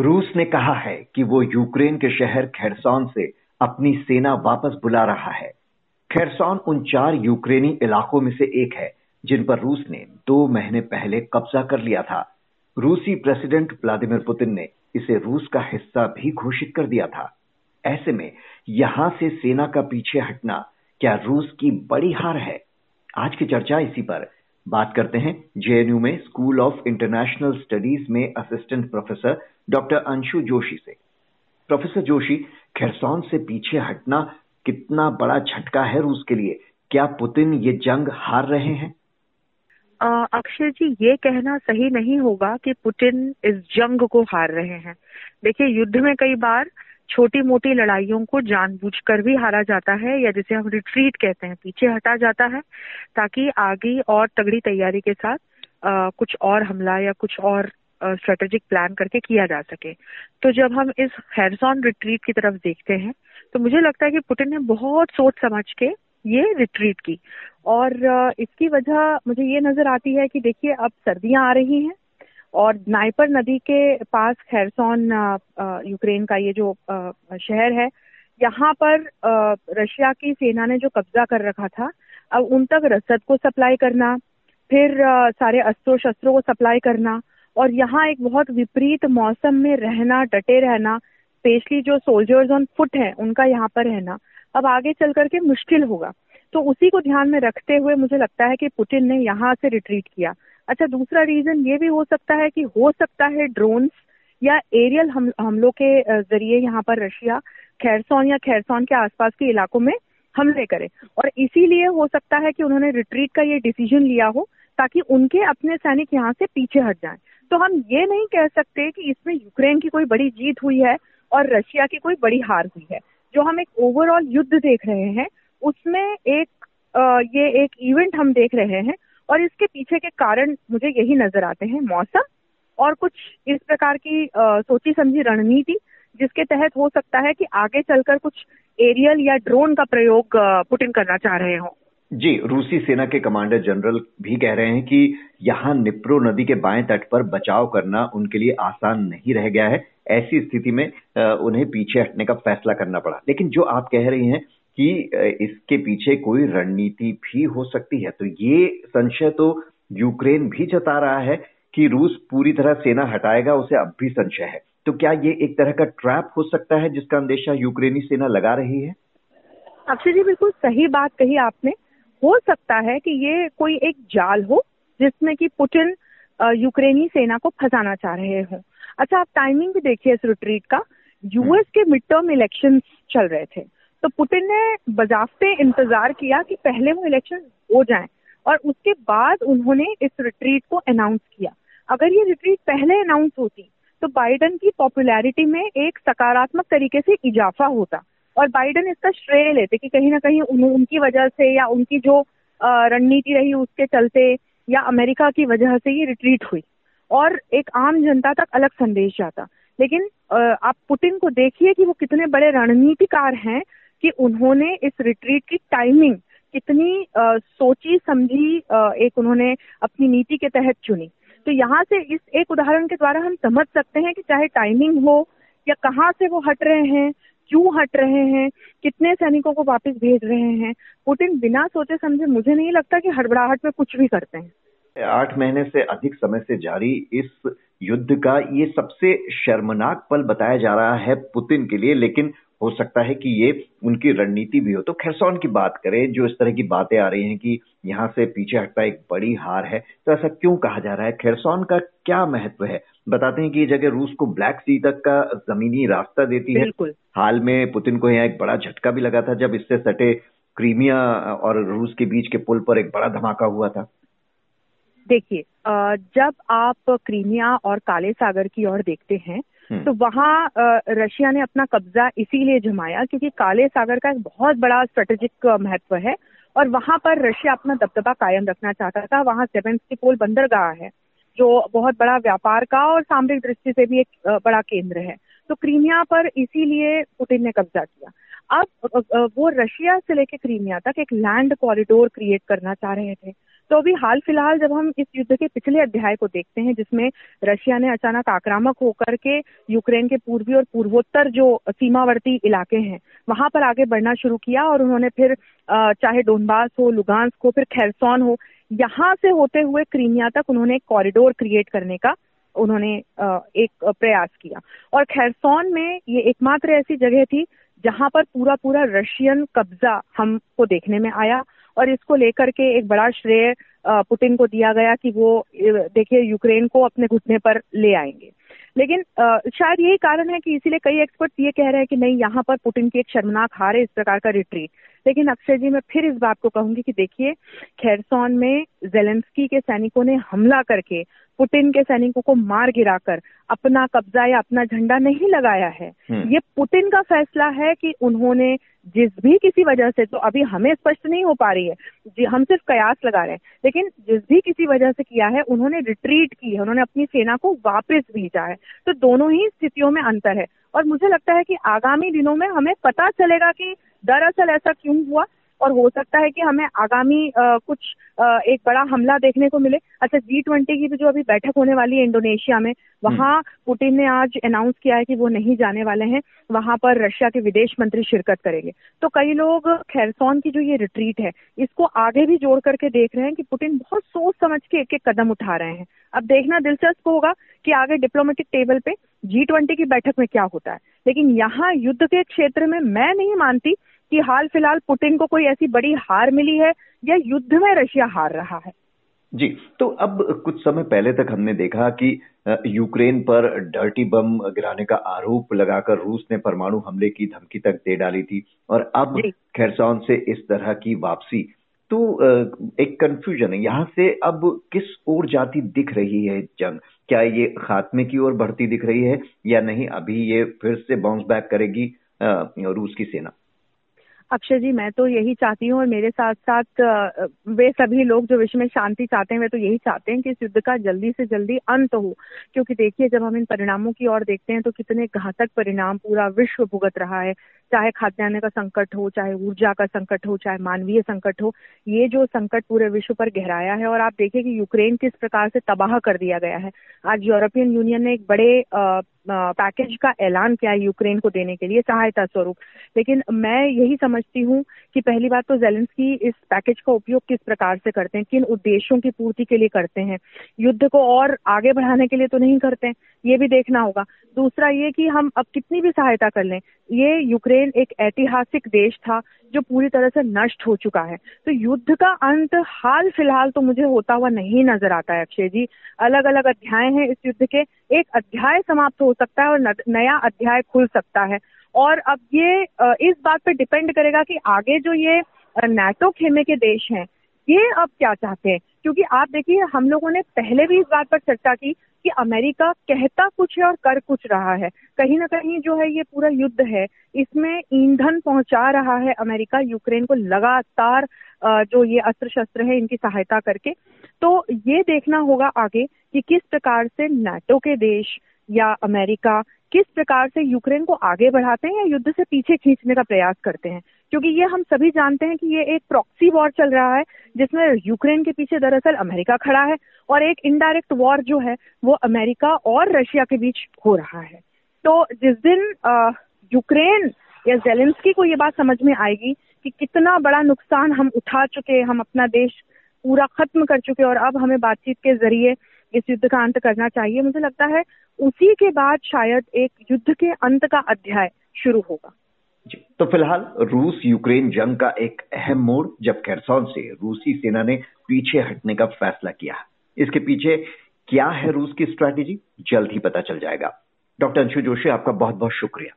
रूस ने कहा है कि वो यूक्रेन के शहर खेरसौन से अपनी सेना वापस बुला रहा है। खेरसौन उन चार यूक्रेनी इलाकों में से एक है, जिन पर रूस ने दो महीने पहले कब्जा कर लिया था। रूसी प्रेसिडेंट व्लादिमीर पुतिन ने इसे रूस का हिस्सा भी घोषित कर दिया था। ऐसे में यहाँ से सेना का पीछे हटना क्या रूस की बड़ी हार है? आज की चर्चा इसी पर। बात करते हैं जेएनयू में स्कूल ऑफ़ इंटरनेशनल स्टडीज़ में assistant professor doctor Anshu Joshi से। प्रोफेसर जोशी, खेरसौन से पीछे हटना कितना बड़ा झटका है रूस के लिए? क्या पुतिन ये जंग हार रहे हैं? अक्षय जी, ये कहना सही नहीं होगा कि पुतिन इस जंग को हार रहे हैं। देखिए, युद्ध में कई बार छोटी मोटी लड़ाइयों को जानबूझकर भी हारा जाता है या जिसे हम रिट्रीट कहते हैं पीछे हटा जाता है ताकि आगे और तगड़ी तैयारी के साथ आ, कुछ और हमला या कुछ और स्ट्रेटेजिक प्लान करके किया जा सके। तो जब हम इस हैरसॉन रिट्रीट की तरफ़ देखते हैं तो मुझे लगता है कि पुटिन ने बहुत सोच समझ के ये रिट्रीट की। और इसकी वजह मुझे ये नज़र आती है कि देखिए अब सर्दियाँ आ रही हैं और नाइपर नदी के पास खैरसोन यूक्रेन का ये जो शहर है, यहाँ पर रशिया की सेना ने जो कब्जा कर रखा था, अब उन तक रसद को सप्लाई करना, फिर सारे अस्त्रों शस्त्रों को सप्लाई करना, और यहाँ एक बहुत विपरीत मौसम में रहना, डटे रहना, स्पेशली जो सोल्जर्स ऑन फुट हैं, उनका यहाँ पर रहना, अब आगे चल करके मुश्किल होगा। तो उसी को ध्यान में रखते हुए मुझे लगता है कि पुतिन ने यहाँ से रिट्रीट किया। अच्छा दूसरा रीजन ये भी हो सकता है कि हो सकता है ड्रोन्स या एरियल हम हमलों के ज़रिए यहाँ पर रशिया खैरसौन या खैरसौन के आसपास के इलाकों में हमले करे। और इसीलिए हो सकता है कि उन्होंने रिट्रीट का ये डिसीज़न लिया हो ताकि उनके अपने सैनिक यहाँ से पीछे हट जाएँ। तो हम ये नहीं कह सकते कि इसमें यूक्रेन की कोई बड़ी जीत हुई है और रशिया की कोई बड़ी हार हुई है। जो हम एक ओवरऑल युद्ध देख रहे हैं उसमें एक आ, ये एक इवेंट हम देख रहे हैं और इसके पीछे के कारण मुझे यही नज़र आते हैं मौसम और कुछ इस प्रकार की आ, सोची समझी रणनीति जिसके तहत हो सकता है कि आगे चलकर कुछ एरियल या ड्रोन का प्रयोग पुटिन करना चाह रहे हो। जी रूसी सेना के कमांडर जनरल भी कह रहे हैं कि यहाँ निप्रो नदी के बाएँ तट पर बचाव करना उनके लिए आसान नहीं रह गया है। ऐसी स्थिति में उन्हें पीछे हटने का फैसला करना पड़ा। लेकिन जो आप कह रही हैं कि इसके पीछे कोई रणनीति भी हो सकती है। तो ये संशय तो यूक्रेन भी जता रहा है कि रूस पूरी तरह सेना हटाएगा उसे अब भी संशय है। तो क्या ये एक तरह का ट्रैप हो सकता है जिसका अंदेशा यूक्रेनी सेना लगा रही है? अक्षय जी बिल्कुल सही बात कही आपने। हो सकता है कि ये कोई एक जाल हो जिसमें कि पुटिन यूक्रेनी सेना को फंसाना चाह रहे हो। अच्छा आप टाइमिंग भी देखिए इस रिट्रीट का। यूएस के मिड टर्म इलेक्शन चल रहे थे। तो पुतिन ने बजाफ्ते इंतज़ार किया कि पहले वो इलेक्शन हो जाए और उसके बाद उन्होंने इस रिट्रीट को अनाउंस किया। अगर ये रिट्रीट पहले अनाउंस होती तो बाइडन की पॉपुलैरिटी में एक सकारात्मक तरीके से इजाफा होता और बाइडन इसका श्रेय लेते कि कहीं ना कहीं उन, उनकी वजह से या उनकी जो रणनीति रही उसके चलते या अमेरिका की वजह से ये रिट्रीट हुई और एक आम जनता तक अलग संदेश जाता। लेकिन आप पुतिन को देखिए कि वो कितने बड़े रणनीतिकार हैं कि उन्होंने इस रिट्रीट की टाइमिंग कितनी आ, सोची समझी आ, एक उन्होंने अपनी नीति के तहत चुनी। तो यहाँ से इस एक उदाहरण के द्वारा हम समझ सकते हैं कि चाहे टाइमिंग हो या कहाँ से वो हट रहे हैं क्यों हट रहे हैं कितने सैनिकों को वापस भेज रहे हैं पुतिन बिना सोचे समझे मुझे नहीं लगता कि हड़बड़ाहट में कुछ भी करते हैं। आठ महीने से अधिक समय से जारी इस युद्ध का ये सबसे शर्मनाक पल बताया जा रहा है पुतिन के लिए लेकिन हो सकता है कि ये उनकी रणनीति भी हो। तो खेरसौन की बात करें जो इस तरह की बातें आ रही हैं कि यहाँ से पीछे हटना एक बड़ी हार है तो ऐसा क्यों कहा जा रहा है? खेरसौन का क्या महत्व है? बताते हैं कि ये जगह रूस को ब्लैक सी तक का जमीनी रास्ता देती है। हाल में पुतिन को यहाँ एक बड़ा झटका भी लगा था जब इससे सटे क्रीमिया और रूस के बीच के पुल पर एक बड़ा धमाका हुआ था। देखिए जब आप क्रीमिया और काले सागर की ओर देखते हैं। तो वहाँ रशिया ने अपना कब्जा इसीलिए जमाया क्योंकि काले सागर का एक बहुत बड़ा स्ट्रेटेजिक महत्व है और वहाँ पर रशिया अपना दबदबा कायम रखना चाहता था। वहाँ सेवेंस्टिपोल बंदरगाह है, जो बहुत बड़ा व्यापार का और सामरिक दृष्टि से भी एक बड़ा केंद्र है। तो क्रीमिया पर इसीलिए पुतिन ने कब्जा किया। अब वो रशिया से लेकर क्रीमिया तक एक लैंड कॉरिडोर क्रिएट करना चाह रहे थे। तो अभी हाल फ़िलहाल जब हम इस युद्ध के पिछले अध्याय को देखते हैं, जिसमें रशिया ने अचानक आक्रामक होकर के यूक्रेन के पूर्वी और पूर्वोत्तर जो सीमावर्ती इलाके हैं, वहाँ पर आगे बढ़ना शुरू किया और उन्होंने फिर चाहे डोनबास हो लुगांस हो, फिर खैरसौन हो, यहाँ से होते हुए क्रीमिया तक उन्होंने एक कॉरिडोर क्रिएट करने का उन्होंने एक प्रयास किया। और खैरसौन में ये एकमात्र ऐसी जगह थी जहाँ पर पूरा पूरा रशियन कब्जा हमको देखने में आया और इसको लेकर के एक बड़ा श्रेय पुतिन को दिया गया कि वो देखिए, यूक्रेन को अपने घुटने पर ले आएँगे। लेकिन शायद यही कारण है कि इसीलिए कई एक्सपर्ट ये कह रहे हैं कि नहीं यहाँ पर पुतिन की एक शर्मनाक हार है इस प्रकार का रिट्रीट लेकिन अक्षय जी मैं फिर इस बात को कहूँगी कि देखिए खैरसौन में जेलेंस्की के सैनिकों ने हमला करके पुतिन के सैनिकों को मार गिराकर अपना कब्जा या अपना झंडा नहीं लगाया है हम्म। ये पुतिन का फैसला है कि उन्होंने जिस भी किसी वजह से तो अभी हमें स्पष्ट नहीं हो पा रही है जी हम सिर्फ़ कयास लगा रहे हैं लेकिन जिस भी किसी वजह से किया है उन्होंने रिट्रीट की है उन्होंने अपनी सेना को वापस भेजा है। तो दोनों ही स्थितियों में अंतर है। और मुझे लगता है कि आगामी दिनों में हमें पता चलेगा कि दरअसल ऐसा क्यों हुआ। और हो सकता है कि हमें आगामी आ, कुछ आ, एक बड़ा हमला देखने को मिले। अच्छा जी ट्वेंटी की जो अभी बैठक होने वाली है इंडोनेशिया में वहाँ हम्म। पुतिन ने आज अनाउंस किया है कि वो नहीं जाने वाले हैं। वहाँ पर रशिया के विदेश मंत्री शिरकत करेंगे। तो कई लोग खैरसौन की जो ये रिट्रीट है इसको आगे भी जोड़ करके देख रहे हैं कि पुतिन बहुत सोच समझ के एक एक कदम उठा रहे हैं। अब देखना दिलचस्प होगा कि आगे डिप्लोमेटिक टेबल पे जी ट्वेंटी की बैठक में क्या होता है। लेकिन यहाँ युद्ध के क्षेत्र में मैं नहीं मानती कि हाल फ़िलहाल पुतिन को कोई ऐसी बड़ी हार मिली है या युद्ध में रशिया हार रहा है? जी तो अब कुछ समय पहले तक हमने देखा कि यूक्रेन पर डर्टी बम गिराने का आरोप लगाकर रूस ने परमाणु हमले की धमकी तक दे डाली थी और अब खैरसौन से इस तरह की वापसी। तो एक कंफ्यूजन है यहाँ से अब किस ओर जाती दिख रही है जंग? क्या ये खात्मे की ओर बढ़ती दिख रही है या नहीं? अभी ये फिर से बाउंस बैक करेगी रूस की सेना। अक्षय जी, मैं तो यही चाहती हूँ और मेरे साथ साथ वे सभी लोग जो विश्व में शांति चाहते हैं, वे तो यही चाहते हैं कि इस युद्ध का जल्दी से जल्दी अंत हो। क्योंकि देखिए, जब हम इन परिणामों की ओर देखते हैं तो कितने घातक परिणाम पूरा विश्व भुगत रहा है। चाहे खाद्यान्न का संकट हो, चाहे ऊर्जा का संकट हो, चाहे मानवीय संकट हो, ये जो संकट पूरे विश्व पर गहराया है और आप देखिए कि यूक्रेन किस प्रकार से तबाह कर दिया गया है। आज यूरोपियन यूनियन ने एक बड़े पैकेज का ऐलान किया है यूक्रेन को देने के लिए सहायता स्वरूप। लेकिन मैं यही समझती हूँ कि पहली बात तो जेलेंस्की इस पैकेज का उपयोग किस प्रकार से करते हैं, किन उद्देश्यों की पूर्ति के लिए करते हैं। युद्ध को और आगे बढ़ाने के लिए तो नहीं करते ये भी देखना होगा। दूसरा ये कि हम अब कितनी भी सहायता कर लें, ये यूक्रेन एक ऐतिहासिक देश था जो पूरी तरह से नष्ट हो चुका है। तो युद्ध का अंत हाल फ़िलहाल तो मुझे होता हुआ नहीं नज़र आता है, अक्षय जी। अलग अलग अध्याय हैं इस युद्ध के। एक अध्याय समाप्त हो सकता है और नया अध्याय खुल सकता है। और अब ये इस बात पर डिपेंड करेगा कि आगे जो ये नेटो खेमे के देश हैं ये अब क्या चाहते हैं? क्योंकि आप देखिए, हम लोगों ने पहले भी इस बात पर चर्चा की कि अमेरिका कहता कुछ है और कर कुछ रहा है। कहीं ना कहीं जो है ये पूरा युद्ध है, इसमें ईंधन पहुँचा रहा है अमेरिका, यूक्रेन को लगातार जो ये अस्त्र शस्त्र है, इनकी सहायता करके। तो ये देखना होगा आगे कि किस प्रकार से नाटो के देश या अमेरिका किस प्रकार से यूक्रेन को आगे बढ़ाते हैं या युद्ध से पीछे खींचने का प्रयास करते हैं। क्योंकि ये हम सभी जानते हैं कि ये एक प्रॉक्सी वॉर चल रहा है, जिसमें यूक्रेन के पीछे दरअसल अमेरिका खड़ा है और एक इनडायरेक्ट वॉर जो है, वो अमेरिका और रशिया के बीच हो रहा है। तो जिस दिन यूक्रेन या जेलेंस्की को ये बात समझ में आएगी कि कितना बड़ा नुकसान हम उठा चुके, हम अपना देश पूरा खत्म कर चुके और अब हमें बातचीत के ज़रिए इस युद्ध का अंत करना चाहिए, मुझे लगता है उसी के बाद शायद एक युद्ध के अंत का अध्याय शुरू होगा। तो फ़िलहाल रूस यूक्रेन जंग का एक अहम मोड़, जब खेरसौन से रूसी सेना ने पीछे हटने का फैसला किया। इसके पीछे क्या है रूस की स्ट्रैटेजी? जल्द ही पता चल जाएगा। डॉक्टर अंशु जोशी, आपका बहुत बहुत शुक्रिया।